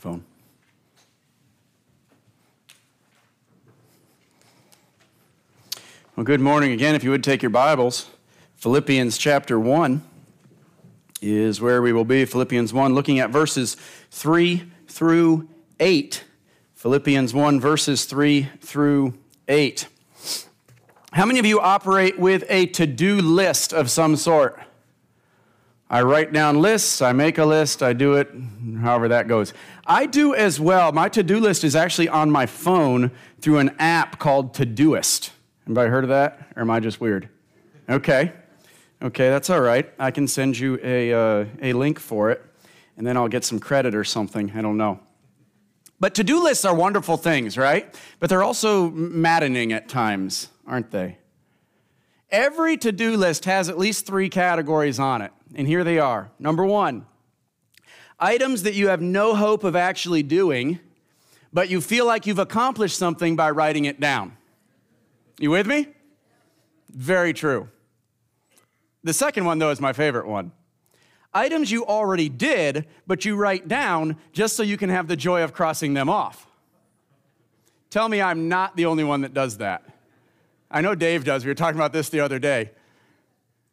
phone. Well, good morning again. If you would take your Bibles, Philippians chapter 1 is where we will be. Philippians 1, looking at verses 3 through 8. Philippians 1, verses 3 through 8. How many of you operate with a to do list of some sort? I write down lists, I make a list, I do it, however that goes. I do as well. My to do list is actually on my phone through an app called Todoist. Anybody heard of that? Or am I just weird? Okay. Okay, that's all right. I can send you a, uh, a link for it, and then I'll get some credit or something. I don't know. But to do lists are wonderful things, right? But they're also maddening at times, aren't they? Every to do list has at least three categories on it, and here they are. Number one, items that you have no hope of actually doing, but you feel like you've accomplished something by writing it down. You with me? Very true. The second one, though, is my favorite one. Items you already did, but you write down just so you can have the joy of crossing them off. Tell me I'm not the only one that does that. I know Dave does. We were talking about this the other day.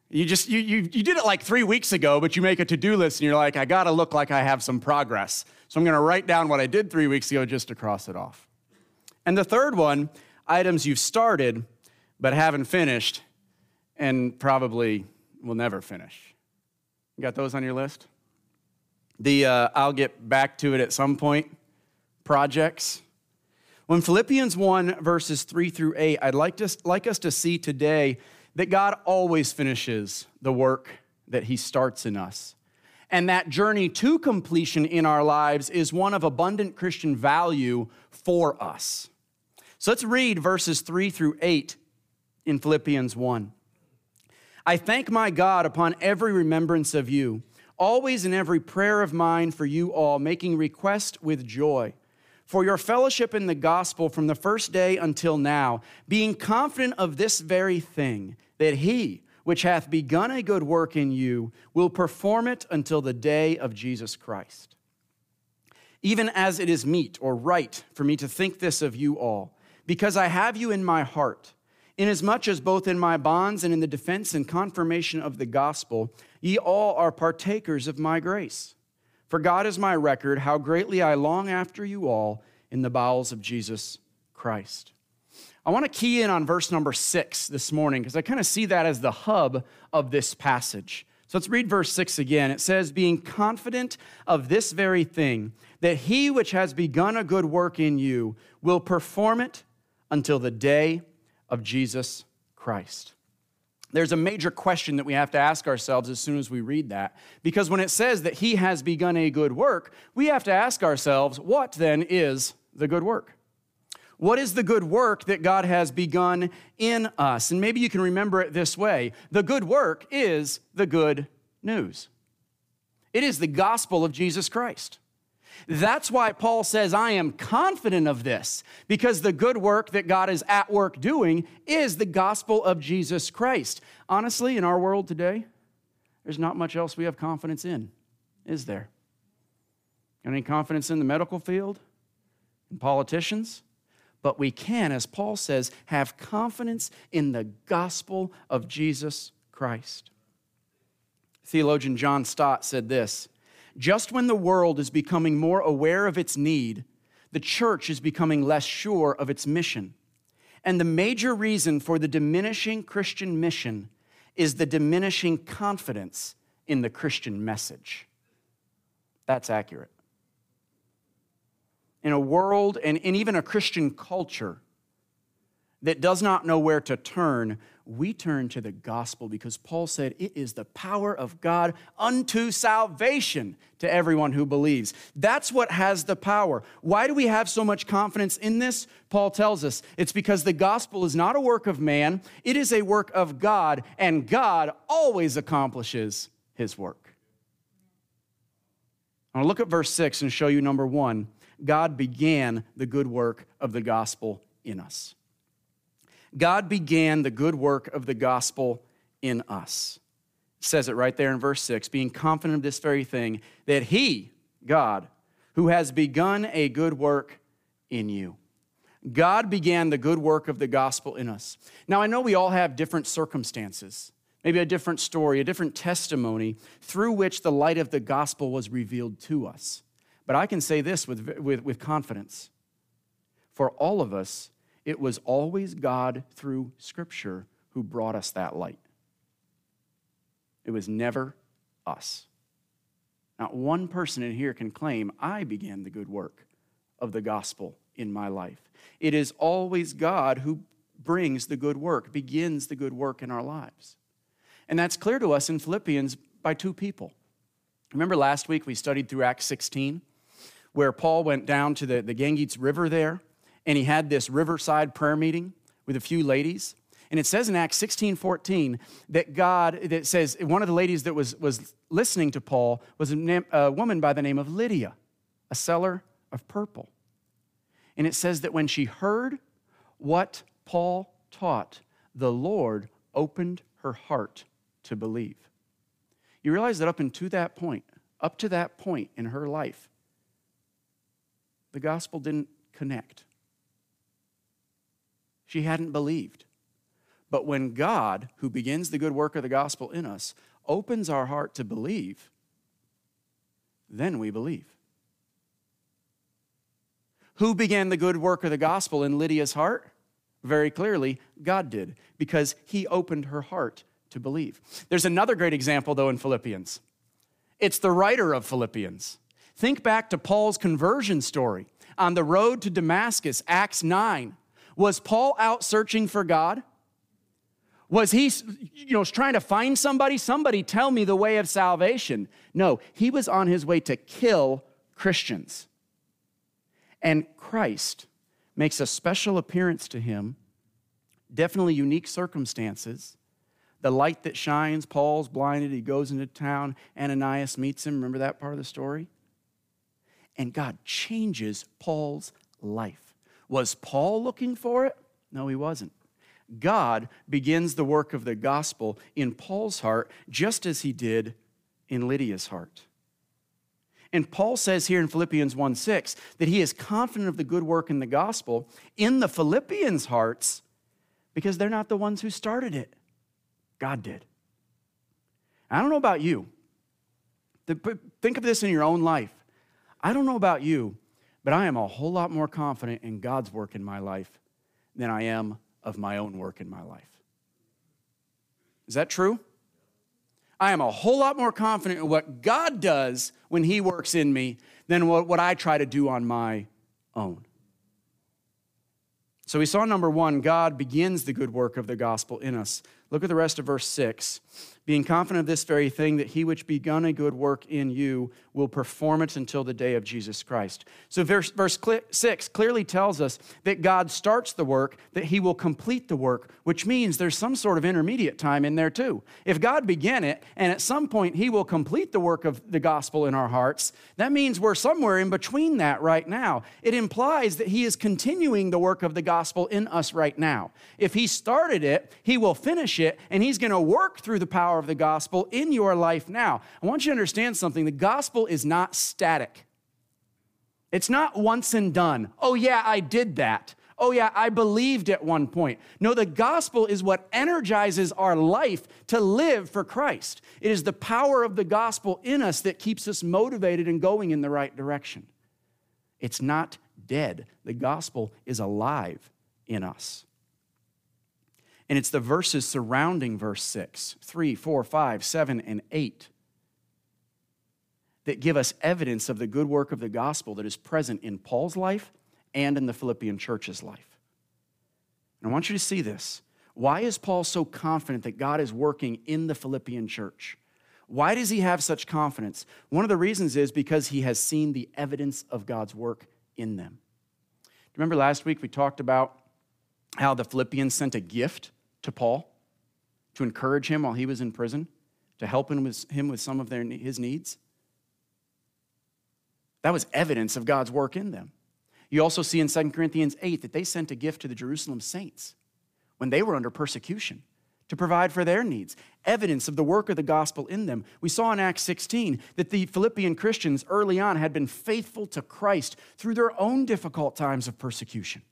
You just you, you, you did it like three weeks ago, but you make a to-do list and you're like, I gotta look like I have some progress. So I'm gonna write down what I did three weeks ago just to cross it off. And the third one, items you've started but haven't finished and probably will never finish. You got those on your list? The uh, I'll get back to it at some point projects. When Philippians 1, verses 3 through 8, I'd like, to, like us to see today that God always finishes the work that He starts in us. And that journey to completion in our lives is one of abundant Christian value for us. So let's read verses 3 through 8 in Philippians 1. I thank my God upon every remembrance of you, always in every prayer of mine for you all, making request with joy for your fellowship in the gospel from the first day until now, being confident of this very thing, that he, which hath begun a good work in you, will perform it until the day of Jesus Christ. Even as it is meet or right for me to think this of you all, because I have you in my heart Inasmuch as both in my bonds and in the defense and confirmation of the gospel, ye all are partakers of my grace. For God is my record, how greatly I long after you all in the bowels of Jesus Christ. I want to key in on verse number six this morning because I kind of see that as the hub of this passage. So let's read verse six again. It says, Being confident of this very thing, that he which has begun a good work in you will perform it until the day of Jesus Christ. There's a major question that we have to ask ourselves as soon as we read that. Because when it says that he has begun a good work, we have to ask ourselves, what then is the good work? What is the good work that God has begun in us? And maybe you can remember it this way the good work is the good news, it is the gospel of Jesus Christ. That's why Paul says, I am confident of this, because the good work that God is at work doing is the gospel of Jesus Christ. Honestly, in our world today, there's not much else we have confidence in, is there? Any confidence in the medical field? In politicians? But we can, as Paul says, have confidence in the gospel of Jesus Christ. Theologian John Stott said this just when the world is becoming more aware of its need, the church is becoming less sure of its mission. And the major reason for the diminishing Christian mission is the diminishing confidence in the Christian message. That's accurate. In a world and in even a Christian culture that does not know where to turn, we turn to the gospel because Paul said it is the power of God unto salvation to everyone who believes. That's what has the power. Why do we have so much confidence in this? Paul tells us it's because the gospel is not a work of man, it is a work of God, and God always accomplishes his work. I want to look at verse 6 and show you number one God began the good work of the gospel in us. God began the good work of the gospel in us. It says it right there in verse 6 being confident of this very thing, that He, God, who has begun a good work in you. God began the good work of the gospel in us. Now, I know we all have different circumstances, maybe a different story, a different testimony through which the light of the gospel was revealed to us. But I can say this with, with, with confidence for all of us, it was always God through Scripture who brought us that light. It was never us. Not one person in here can claim, I began the good work of the gospel in my life. It is always God who brings the good work, begins the good work in our lives. And that's clear to us in Philippians by two people. Remember last week we studied through Acts 16, where Paul went down to the, the Ganges River there, and he had this riverside prayer meeting with a few ladies. And it says in Acts 16 14 that God, that says one of the ladies that was, was listening to Paul was a, a woman by the name of Lydia, a seller of purple. And it says that when she heard what Paul taught, the Lord opened her heart to believe. You realize that up until that point, up to that point in her life, the gospel didn't connect. She hadn't believed. But when God, who begins the good work of the gospel in us, opens our heart to believe, then we believe. Who began the good work of the gospel in Lydia's heart? Very clearly, God did, because he opened her heart to believe. There's another great example, though, in Philippians. It's the writer of Philippians. Think back to Paul's conversion story on the road to Damascus, Acts 9. Was Paul out searching for God? Was he, you know, trying to find somebody? Somebody tell me the way of salvation. No, he was on his way to kill Christians. And Christ makes a special appearance to him, definitely unique circumstances. The light that shines, Paul's blinded, he goes into town, Ananias meets him. Remember that part of the story? And God changes Paul's life. Was Paul looking for it? No, he wasn't. God begins the work of the gospel in Paul's heart just as he did in Lydia's heart. And Paul says here in Philippians 1 6 that he is confident of the good work in the gospel in the Philippians' hearts because they're not the ones who started it. God did. I don't know about you. but Think of this in your own life. I don't know about you, but I am a whole lot more confident in God's work in my life than I am of my own work in my life. Is that true? I am a whole lot more confident in what God does when He works in me than what, what I try to do on my own. So we saw number one, God begins the good work of the gospel in us. Look at the rest of verse six being confident of this very thing, that he which begun a good work in you will perform it until the day of Jesus Christ. So, verse, verse 6 clearly tells us that God starts the work, that he will complete the work, which means there's some sort of intermediate time in there too. If God began it, and at some point he will complete the work of the gospel in our hearts, that means we're somewhere in between that right now. It implies that he is continuing the work of the gospel in us right now. If he started it, he will finish it, and he's going to work through the power power of the gospel in your life now. I want you to understand something the gospel is not static, it's not once and done. Oh, yeah, I did that. Oh, yeah, I believed at one point. No, the gospel is what energizes our life to live for Christ. It is the power of the gospel in us that keeps us motivated and going in the right direction. It's not dead, the gospel is alive in us. And it's the verses surrounding verse 6, 3, 4, 5, 7, and 8 that give us evidence of the good work of the gospel that is present in Paul's life and in the Philippian church's life. And I want you to see this. Why is Paul so confident that God is working in the Philippian church? Why does he have such confidence? One of the reasons is because he has seen the evidence of God's work in them. Remember last week we talked about how the Philippians sent a gift to Paul to encourage him while he was in prison, to help him with, him with some of their, his needs. That was evidence of God's work in them. You also see in 2 Corinthians 8 that they sent a gift to the Jerusalem saints when they were under persecution to provide for their needs, evidence of the work of the gospel in them. We saw in Acts 16 that the Philippian Christians early on had been faithful to Christ through their own difficult times of persecution.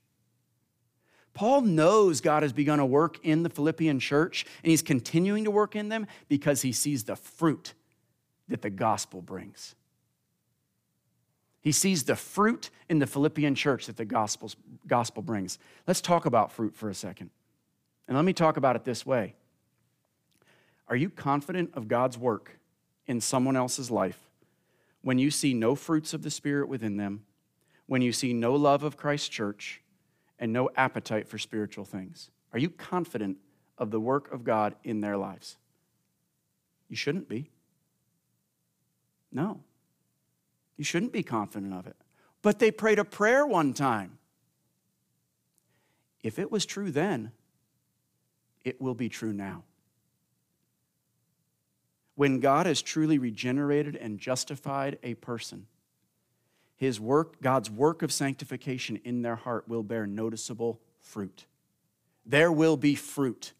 Paul knows God has begun a work in the Philippian church, and he's continuing to work in them because he sees the fruit that the gospel brings. He sees the fruit in the Philippian church that the gospel brings. Let's talk about fruit for a second. And let me talk about it this way Are you confident of God's work in someone else's life when you see no fruits of the Spirit within them, when you see no love of Christ's church, and no appetite for spiritual things? Are you confident of the work of God in their lives? You shouldn't be. No. You shouldn't be confident of it. But they prayed a prayer one time. If it was true then, it will be true now. When God has truly regenerated and justified a person, his work, God's work of sanctification in their heart will bear noticeable fruit. There will be fruit.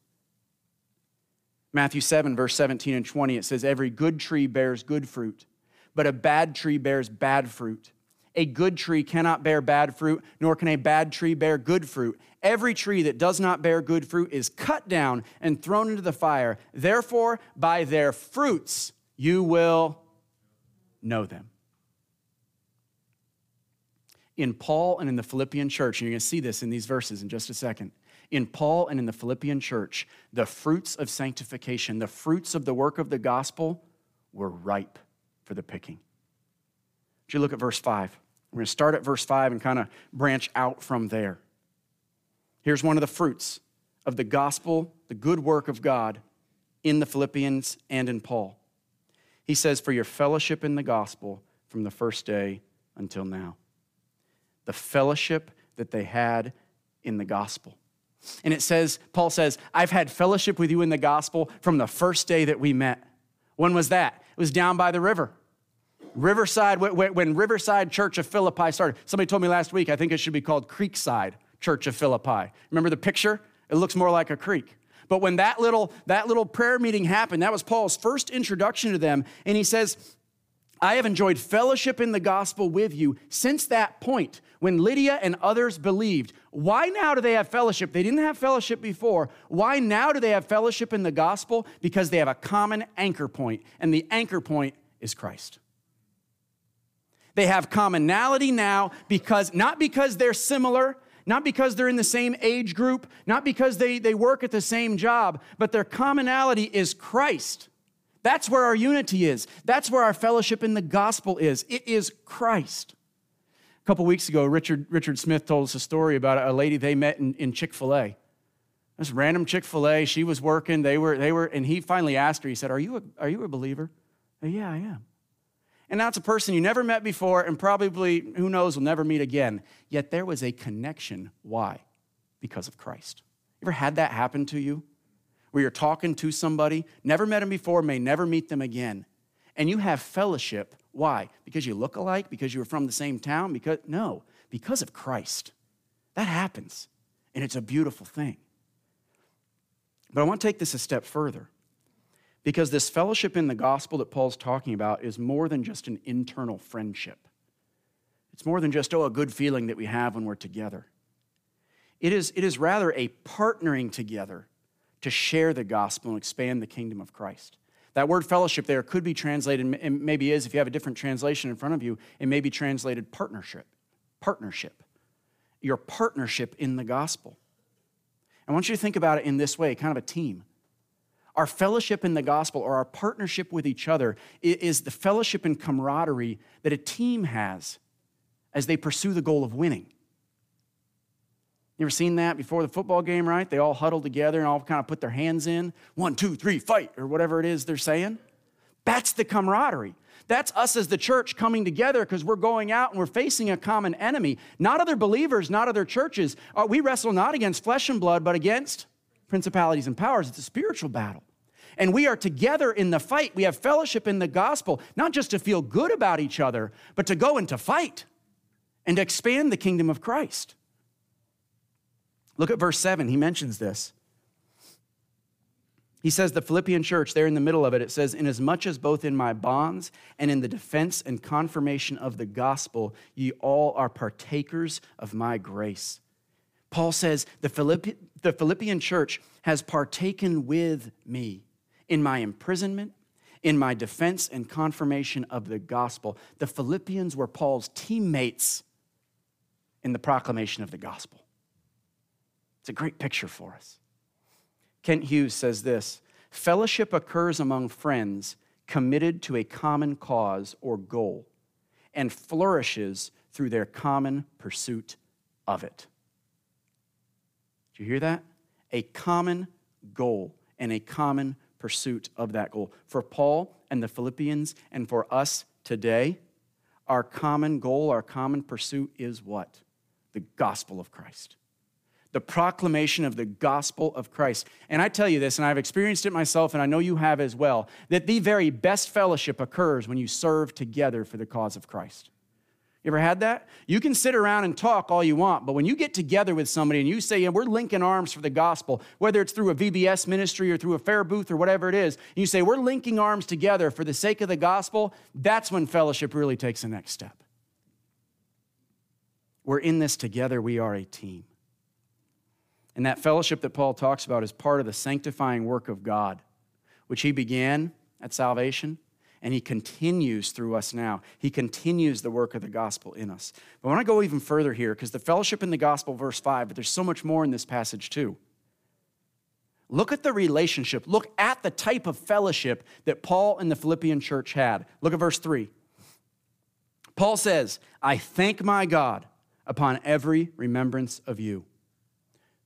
Matthew 7, verse 17 and 20, it says, Every good tree bears good fruit, but a bad tree bears bad fruit. A good tree cannot bear bad fruit, nor can a bad tree bear good fruit. Every tree that does not bear good fruit is cut down and thrown into the fire. Therefore, by their fruits you will know them. In Paul and in the Philippian church, and you're going to see this in these verses in just a second. In Paul and in the Philippian church, the fruits of sanctification, the fruits of the work of the gospel were ripe for the picking. Would you look at verse 5? We're going to start at verse 5 and kind of branch out from there. Here's one of the fruits of the gospel, the good work of God in the Philippians and in Paul. He says, For your fellowship in the gospel from the first day until now. The fellowship that they had in the gospel. And it says, Paul says, I've had fellowship with you in the gospel from the first day that we met. When was that? It was down by the river. Riverside, when Riverside Church of Philippi started, somebody told me last week, I think it should be called Creekside Church of Philippi. Remember the picture? It looks more like a creek. But when that little, that little prayer meeting happened, that was Paul's first introduction to them. And he says, I have enjoyed fellowship in the gospel with you since that point when Lydia and others believed. Why now do they have fellowship? They didn't have fellowship before. Why now do they have fellowship in the gospel? Because they have a common anchor point, and the anchor point is Christ. They have commonality now because not because they're similar, not because they're in the same age group, not because they, they work at the same job, but their commonality is Christ. That's where our unity is. That's where our fellowship in the gospel is. It is Christ. A couple weeks ago, Richard, Richard Smith told us a story about a lady they met in, in Chick fil A. This random Chick fil A, she was working, they were, they were, and he finally asked her, he said, Are you a, are you a believer? yeah, I am. And now it's a person you never met before and probably, who knows, will never meet again. Yet there was a connection. Why? Because of Christ. You ever had that happen to you? Where you're talking to somebody, never met them before, may never meet them again, and you have fellowship. Why? Because you look alike? Because you were from the same town? Because no, because of Christ. That happens, and it's a beautiful thing. But I want to take this a step further. Because this fellowship in the gospel that Paul's talking about is more than just an internal friendship. It's more than just, oh, a good feeling that we have when we're together. It is, it is rather a partnering together to share the gospel and expand the kingdom of Christ. That word fellowship there could be translated, and maybe is, if you have a different translation in front of you, it may be translated partnership. Partnership. Your partnership in the gospel. I want you to think about it in this way kind of a team. Our fellowship in the gospel or our partnership with each other is the fellowship and camaraderie that a team has as they pursue the goal of winning. You ever seen that before the football game, right? They all huddle together and all kind of put their hands in. One, two, three, fight, or whatever it is they're saying. That's the camaraderie. That's us as the church coming together because we're going out and we're facing a common enemy. Not other believers, not other churches. Uh, we wrestle not against flesh and blood, but against principalities and powers. It's a spiritual battle. And we are together in the fight. We have fellowship in the gospel, not just to feel good about each other, but to go and to fight and to expand the kingdom of Christ. Look at verse 7. He mentions this. He says, the Philippian church, there in the middle of it, it says, Inasmuch as both in my bonds and in the defense and confirmation of the gospel, ye all are partakers of my grace. Paul says, the, Philippi- the Philippian church has partaken with me in my imprisonment, in my defense and confirmation of the gospel. The Philippians were Paul's teammates in the proclamation of the gospel. It's a great picture for us. Kent Hughes says this Fellowship occurs among friends committed to a common cause or goal and flourishes through their common pursuit of it. Do you hear that? A common goal and a common pursuit of that goal. For Paul and the Philippians and for us today, our common goal, our common pursuit is what? The gospel of Christ the proclamation of the gospel of Christ. And I tell you this, and I've experienced it myself, and I know you have as well, that the very best fellowship occurs when you serve together for the cause of Christ. You ever had that? You can sit around and talk all you want, but when you get together with somebody and you say, yeah, we're linking arms for the gospel, whether it's through a VBS ministry or through a fair booth or whatever it is, you say, we're linking arms together for the sake of the gospel, that's when fellowship really takes the next step. We're in this together, we are a team. And that fellowship that Paul talks about is part of the sanctifying work of God, which he began at salvation and he continues through us now. He continues the work of the gospel in us. But when I go even further here because the fellowship in the gospel, verse 5, but there's so much more in this passage too. Look at the relationship. Look at the type of fellowship that Paul and the Philippian church had. Look at verse 3. Paul says, I thank my God upon every remembrance of you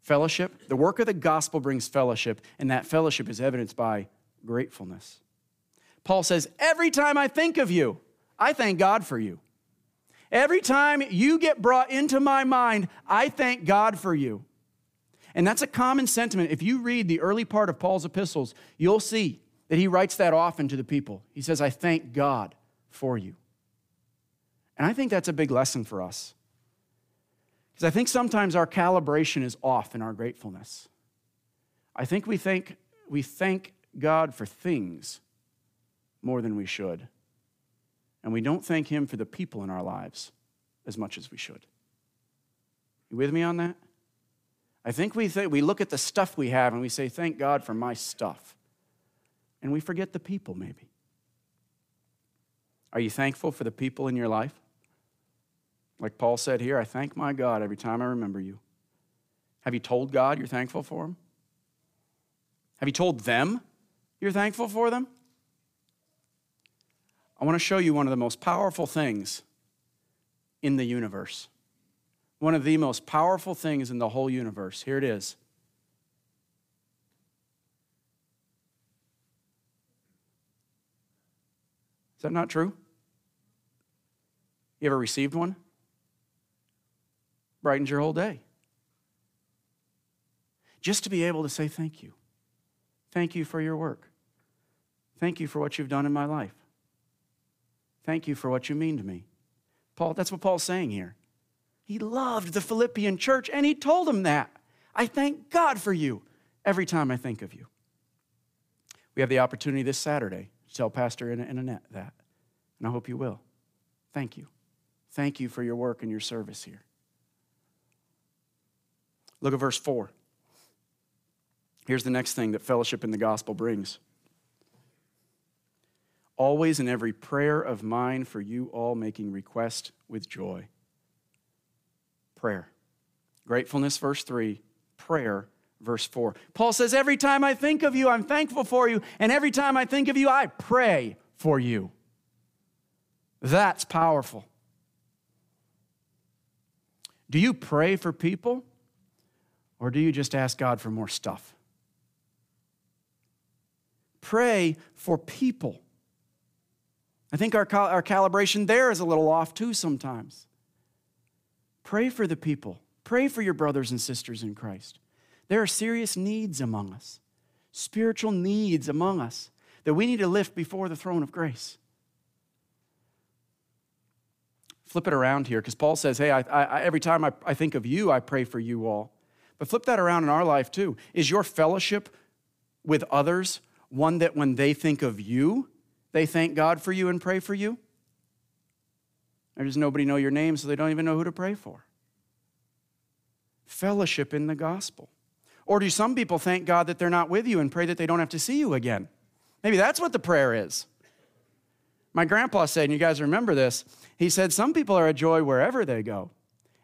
Fellowship, the work of the gospel brings fellowship, and that fellowship is evidenced by gratefulness. Paul says, Every time I think of you, I thank God for you. Every time you get brought into my mind, I thank God for you. And that's a common sentiment. If you read the early part of Paul's epistles, you'll see that he writes that often to the people. He says, I thank God for you. And I think that's a big lesson for us. Because I think sometimes our calibration is off in our gratefulness. I think we think we thank God for things more than we should. And we don't thank Him for the people in our lives as much as we should. You with me on that? I think we, th- we look at the stuff we have and we say, Thank God for my stuff. And we forget the people, maybe. Are you thankful for the people in your life? Like Paul said here, I thank my God every time I remember you. Have you told God you're thankful for Him? Have you told them you're thankful for them? I want to show you one of the most powerful things in the universe. One of the most powerful things in the whole universe. Here it is. Is that not true? You ever received one? Brightens your whole day. Just to be able to say thank you. Thank you for your work. Thank you for what you've done in my life. Thank you for what you mean to me. Paul, that's what Paul's saying here. He loved the Philippian church and he told them that. I thank God for you every time I think of you. We have the opportunity this Saturday to tell Pastor and Annette that, and I hope you will. Thank you. Thank you for your work and your service here. Look at verse 4. Here's the next thing that fellowship in the gospel brings. Always in every prayer of mine for you all making request with joy. Prayer. Gratefulness, verse 3. Prayer, verse 4. Paul says, Every time I think of you, I'm thankful for you. And every time I think of you, I pray for you. That's powerful. Do you pray for people? Or do you just ask God for more stuff? Pray for people. I think our, our calibration there is a little off too sometimes. Pray for the people. Pray for your brothers and sisters in Christ. There are serious needs among us, spiritual needs among us that we need to lift before the throne of grace. Flip it around here because Paul says, Hey, I, I, every time I, I think of you, I pray for you all. But flip that around in our life too. Is your fellowship with others one that when they think of you, they thank God for you and pray for you? Or does nobody know your name so they don't even know who to pray for? Fellowship in the gospel. Or do some people thank God that they're not with you and pray that they don't have to see you again? Maybe that's what the prayer is. My grandpa said, and you guys remember this, he said, Some people are a joy wherever they go,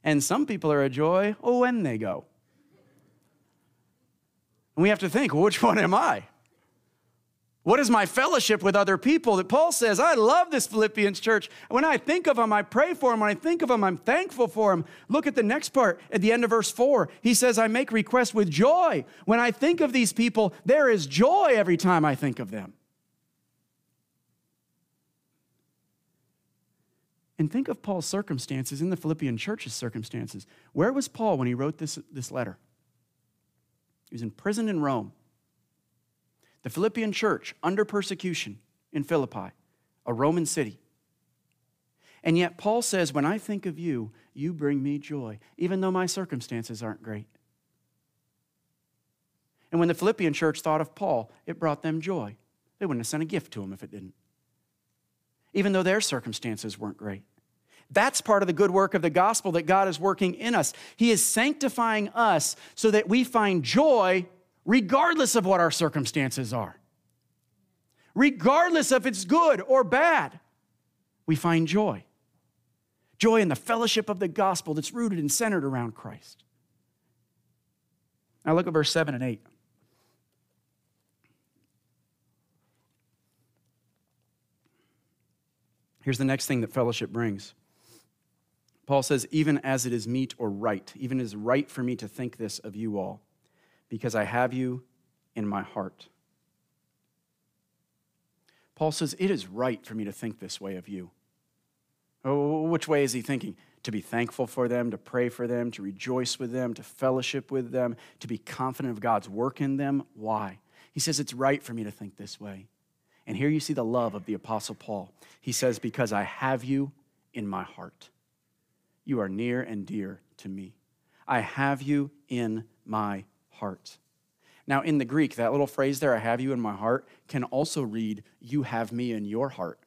and some people are a joy when they go. And we have to think, which one am I? What is my fellowship with other people? That Paul says, I love this Philippians church. When I think of them, I pray for them. When I think of them, I'm thankful for them. Look at the next part at the end of verse 4. He says, I make requests with joy. When I think of these people, there is joy every time I think of them. And think of Paul's circumstances in the Philippian church's circumstances. Where was Paul when he wrote this, this letter? He was in prison in Rome. The Philippian church under persecution in Philippi, a Roman city. And yet, Paul says, When I think of you, you bring me joy, even though my circumstances aren't great. And when the Philippian church thought of Paul, it brought them joy. They wouldn't have sent a gift to him if it didn't, even though their circumstances weren't great. That's part of the good work of the gospel that God is working in us. He is sanctifying us so that we find joy regardless of what our circumstances are. Regardless if it's good or bad, we find joy. Joy in the fellowship of the gospel that's rooted and centered around Christ. Now look at verse 7 and 8. Here's the next thing that fellowship brings. Paul says, even as it is meet or right, even as right for me to think this of you all because I have you in my heart. Paul says, It is right for me to think this way of you. Oh, which way is he thinking? To be thankful for them, to pray for them, to rejoice with them, to fellowship with them, to be confident of God's work in them. Why? He says, It's right for me to think this way. And here you see the love of the Apostle Paul. He says, Because I have you in my heart. You are near and dear to me. I have you in my heart. Now, in the Greek, that little phrase there, I have you in my heart, can also read, you have me in your heart.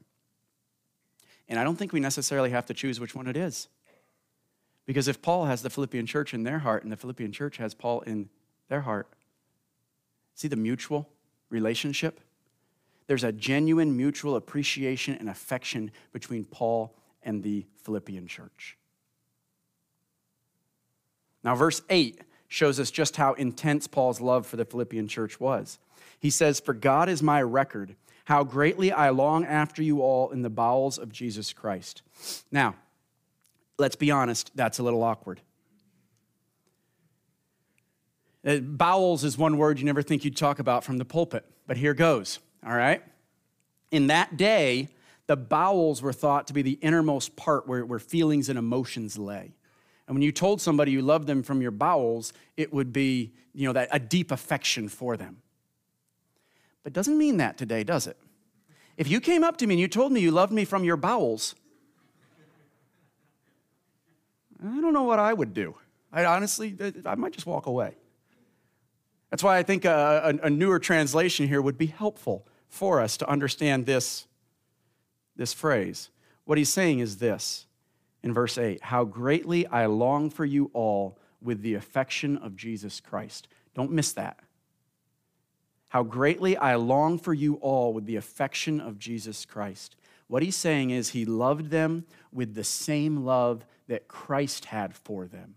And I don't think we necessarily have to choose which one it is. Because if Paul has the Philippian church in their heart and the Philippian church has Paul in their heart, see the mutual relationship? There's a genuine mutual appreciation and affection between Paul and the Philippian church. Now, verse 8 shows us just how intense Paul's love for the Philippian church was. He says, For God is my record, how greatly I long after you all in the bowels of Jesus Christ. Now, let's be honest, that's a little awkward. Uh, bowels is one word you never think you'd talk about from the pulpit, but here goes, all right? In that day, the bowels were thought to be the innermost part where, where feelings and emotions lay. And when you told somebody you loved them from your bowels, it would be, you know, that a deep affection for them. But doesn't mean that today, does it? If you came up to me and you told me you loved me from your bowels, I don't know what I would do. I honestly, I might just walk away. That's why I think a, a, a newer translation here would be helpful for us to understand this, this phrase. What he's saying is this in verse 8 How greatly I long for you all with the affection of Jesus Christ. Don't miss that. How greatly I long for you all with the affection of Jesus Christ. What he's saying is he loved them with the same love that Christ had for them.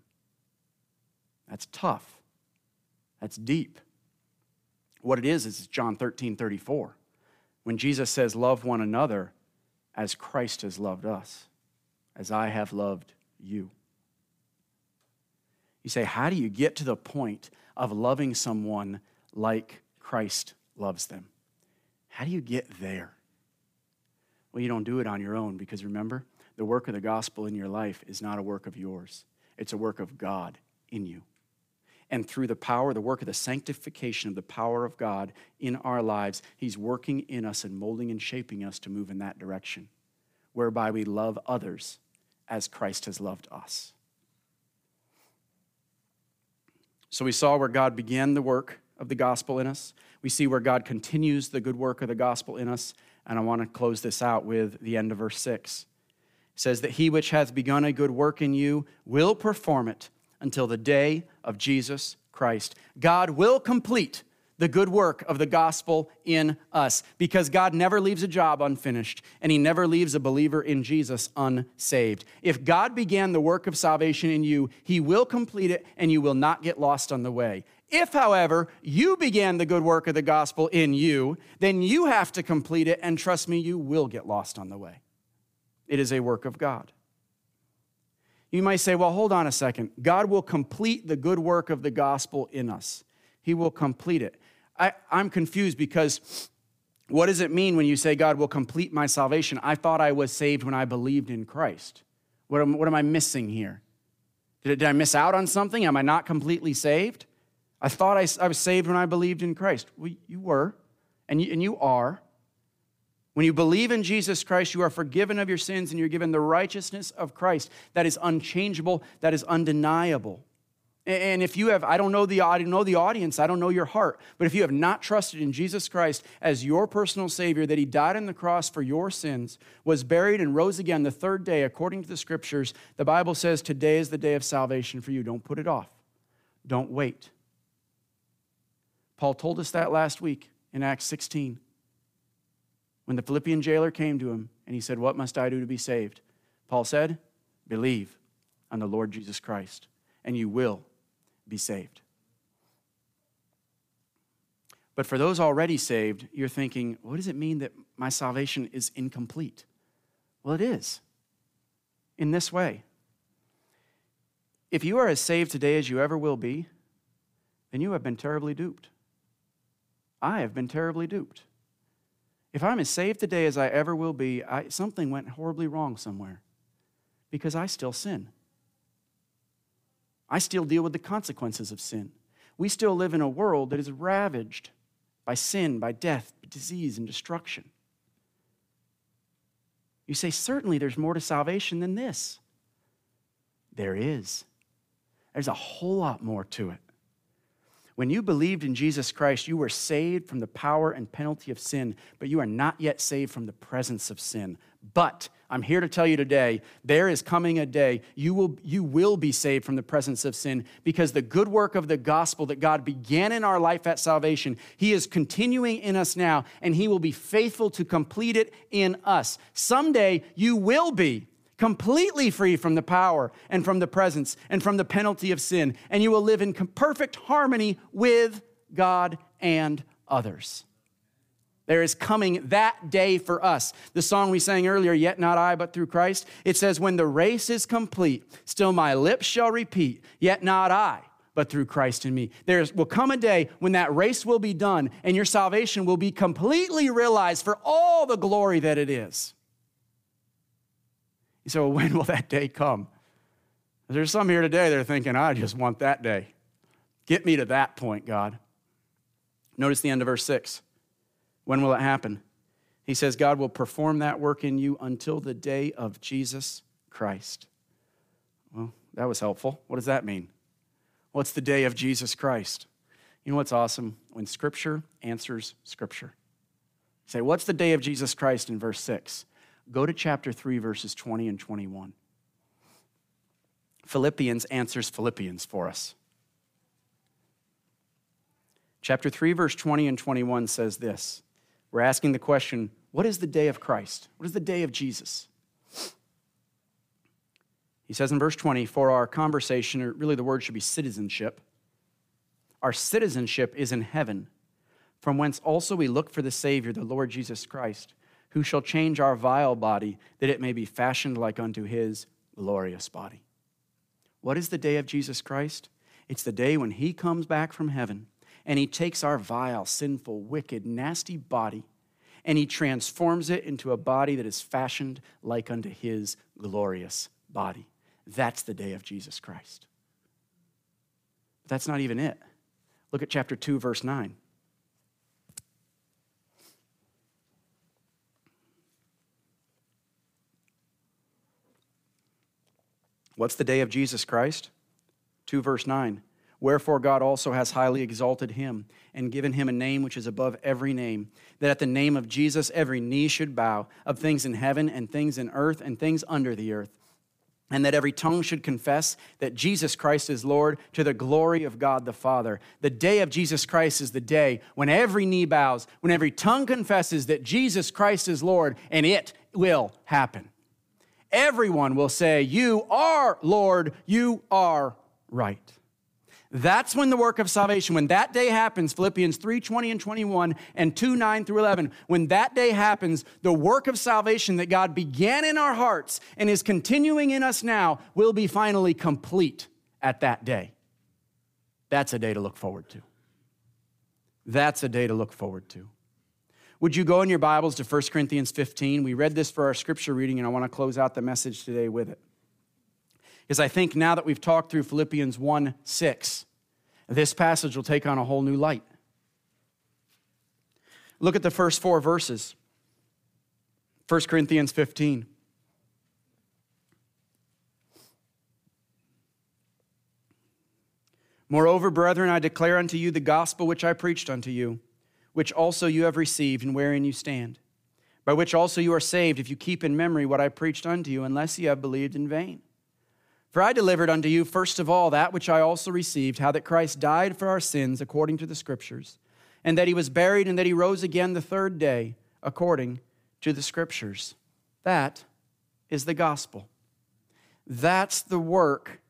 That's tough. That's deep. What it is is John 13 34. When Jesus says, Love one another as Christ has loved us as I have loved you. You say, How do you get to the point of loving someone like Christ loves them? How do you get there? Well, you don't do it on your own because remember, the work of the gospel in your life is not a work of yours, it's a work of God in you. And through the power, the work of the sanctification of the power of God in our lives, He's working in us and molding and shaping us to move in that direction, whereby we love others as Christ has loved us. So we saw where God began the work of the gospel in us. We see where God continues the good work of the gospel in us. And I want to close this out with the end of verse 6. It says that he which hath begun a good work in you will perform it until the day of Jesus Christ. God will complete the good work of the gospel in us because God never leaves a job unfinished and he never leaves a believer in Jesus unsaved. If God began the work of salvation in you, he will complete it and you will not get lost on the way. If, however, you began the good work of the gospel in you, then you have to complete it, and trust me, you will get lost on the way. It is a work of God. You might say, well, hold on a second. God will complete the good work of the gospel in us, He will complete it. I, I'm confused because what does it mean when you say God will complete my salvation? I thought I was saved when I believed in Christ. What am, what am I missing here? Did, did I miss out on something? Am I not completely saved? I thought I, I was saved when I believed in Christ. Well, you were, and you, and you are. When you believe in Jesus Christ, you are forgiven of your sins and you're given the righteousness of Christ that is unchangeable, that is undeniable. And if you have, I don't know the, I don't know the audience, I don't know your heart, but if you have not trusted in Jesus Christ as your personal Savior, that He died on the cross for your sins, was buried, and rose again the third day, according to the Scriptures, the Bible says today is the day of salvation for you. Don't put it off, don't wait. Paul told us that last week in Acts 16 when the Philippian jailer came to him and he said, What must I do to be saved? Paul said, Believe on the Lord Jesus Christ, and you will be saved. But for those already saved, you're thinking, What does it mean that my salvation is incomplete? Well, it is in this way. If you are as saved today as you ever will be, then you have been terribly duped. I have been terribly duped. If I'm as saved today as I ever will be, I, something went horribly wrong somewhere because I still sin. I still deal with the consequences of sin. We still live in a world that is ravaged by sin, by death, by disease, and destruction. You say, certainly there's more to salvation than this. There is. There's a whole lot more to it. When you believed in Jesus Christ, you were saved from the power and penalty of sin, but you are not yet saved from the presence of sin. But I'm here to tell you today, there is coming a day you will, you will be saved from the presence of sin because the good work of the gospel that God began in our life at salvation, He is continuing in us now, and He will be faithful to complete it in us. Someday you will be completely free from the power and from the presence and from the penalty of sin, and you will live in perfect harmony with God and others. There is coming that day for us. The song we sang earlier, Yet Not I, but through Christ, it says, When the race is complete, still my lips shall repeat, Yet not I, but through Christ in me. There will come a day when that race will be done and your salvation will be completely realized for all the glory that it is. You say, well, when will that day come? There's some here today that are thinking, I just want that day. Get me to that point, God. Notice the end of verse 6. When will it happen? He says, God will perform that work in you until the day of Jesus Christ. Well, that was helpful. What does that mean? What's the day of Jesus Christ? You know what's awesome? When Scripture answers Scripture. Say, What's the day of Jesus Christ in verse 6? Go to chapter 3, verses 20 and 21. Philippians answers Philippians for us. Chapter 3, verse 20 and 21 says this We're asking the question what is the day of Christ? What is the day of Jesus? He says in verse 20, for our conversation, or really the word should be citizenship, our citizenship is in heaven, from whence also we look for the Savior, the Lord Jesus Christ who shall change our vile body, that it may be fashioned like unto his glorious body. What is the day of Jesus Christ? It's the day when he comes back from heaven and he takes our vile, sinful, wicked, nasty body and he transforms it into a body that is fashioned like unto his glorious body. That's the day of Jesus Christ. But that's not even it. Look at chapter 2, verse 9. What's the day of Jesus Christ? 2 verse 9. Wherefore God also has highly exalted him and given him a name which is above every name, that at the name of Jesus every knee should bow, of things in heaven and things in earth and things under the earth, and that every tongue should confess that Jesus Christ is Lord to the glory of God the Father. The day of Jesus Christ is the day when every knee bows, when every tongue confesses that Jesus Christ is Lord, and it will happen. Everyone will say, You are Lord, you are right. That's when the work of salvation, when that day happens, Philippians 3 20 and 21 and 2 9 through 11, when that day happens, the work of salvation that God began in our hearts and is continuing in us now will be finally complete at that day. That's a day to look forward to. That's a day to look forward to. Would you go in your Bibles to 1 Corinthians 15? We read this for our scripture reading, and I want to close out the message today with it is I think now that we've talked through Philippians 1 6, this passage will take on a whole new light. Look at the first four verses 1 Corinthians 15. Moreover, brethren, I declare unto you the gospel which I preached unto you, which also you have received, and wherein you stand, by which also you are saved, if you keep in memory what I preached unto you, unless ye have believed in vain. For I delivered unto you first of all that which I also received, how that Christ died for our sins according to the Scriptures, and that he was buried, and that he rose again the third day according to the Scriptures. That is the gospel. That's the work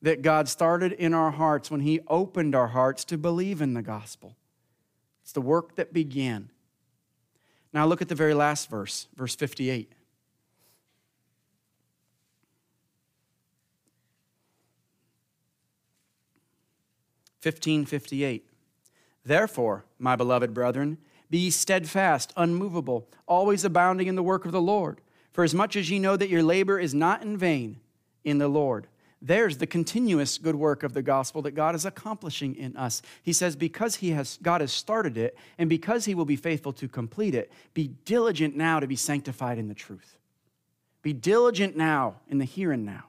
that God started in our hearts when he opened our hearts to believe in the gospel. It's the work that began. Now look at the very last verse, verse 58. 1558. Therefore, my beloved brethren, be steadfast, unmovable, always abounding in the work of the Lord. For as much as ye know that your labor is not in vain in the Lord. There's the continuous good work of the gospel that God is accomplishing in us. He says, because he has, God has started it, and because he will be faithful to complete it, be diligent now to be sanctified in the truth. Be diligent now in the here and now.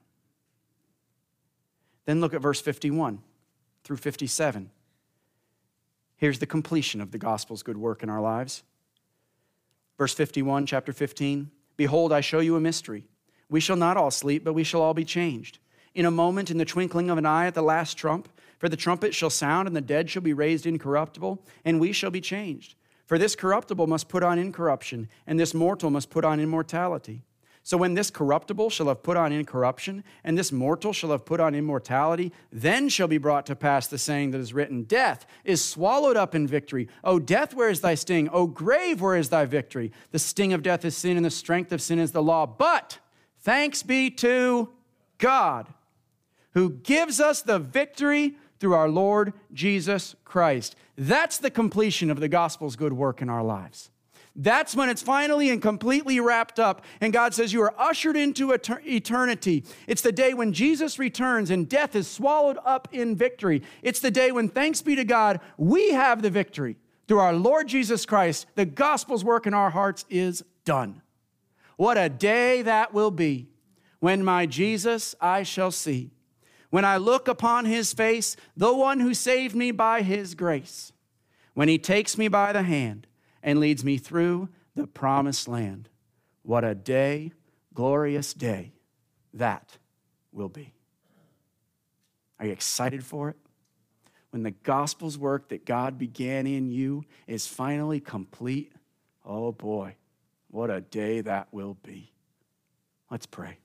Then look at verse 51 through 57. Here's the completion of the gospel's good work in our lives. Verse 51, chapter 15 Behold, I show you a mystery. We shall not all sleep, but we shall all be changed. In a moment, in the twinkling of an eye at the last trump, for the trumpet shall sound, and the dead shall be raised incorruptible, and we shall be changed. For this corruptible must put on incorruption, and this mortal must put on immortality. So when this corruptible shall have put on incorruption, and this mortal shall have put on immortality, then shall be brought to pass the saying that is written Death is swallowed up in victory. O death, where is thy sting? O grave, where is thy victory? The sting of death is sin, and the strength of sin is the law. But thanks be to God, who gives us the victory through our Lord Jesus Christ. That's the completion of the gospel's good work in our lives. That's when it's finally and completely wrapped up. And God says, You are ushered into eternity. It's the day when Jesus returns and death is swallowed up in victory. It's the day when, thanks be to God, we have the victory. Through our Lord Jesus Christ, the gospel's work in our hearts is done. What a day that will be when my Jesus I shall see. When I look upon his face, the one who saved me by his grace. When he takes me by the hand and leads me through the promised land. What a day, glorious day that will be. Are you excited for it? When the gospel's work that God began in you is finally complete, oh boy, what a day that will be. Let's pray.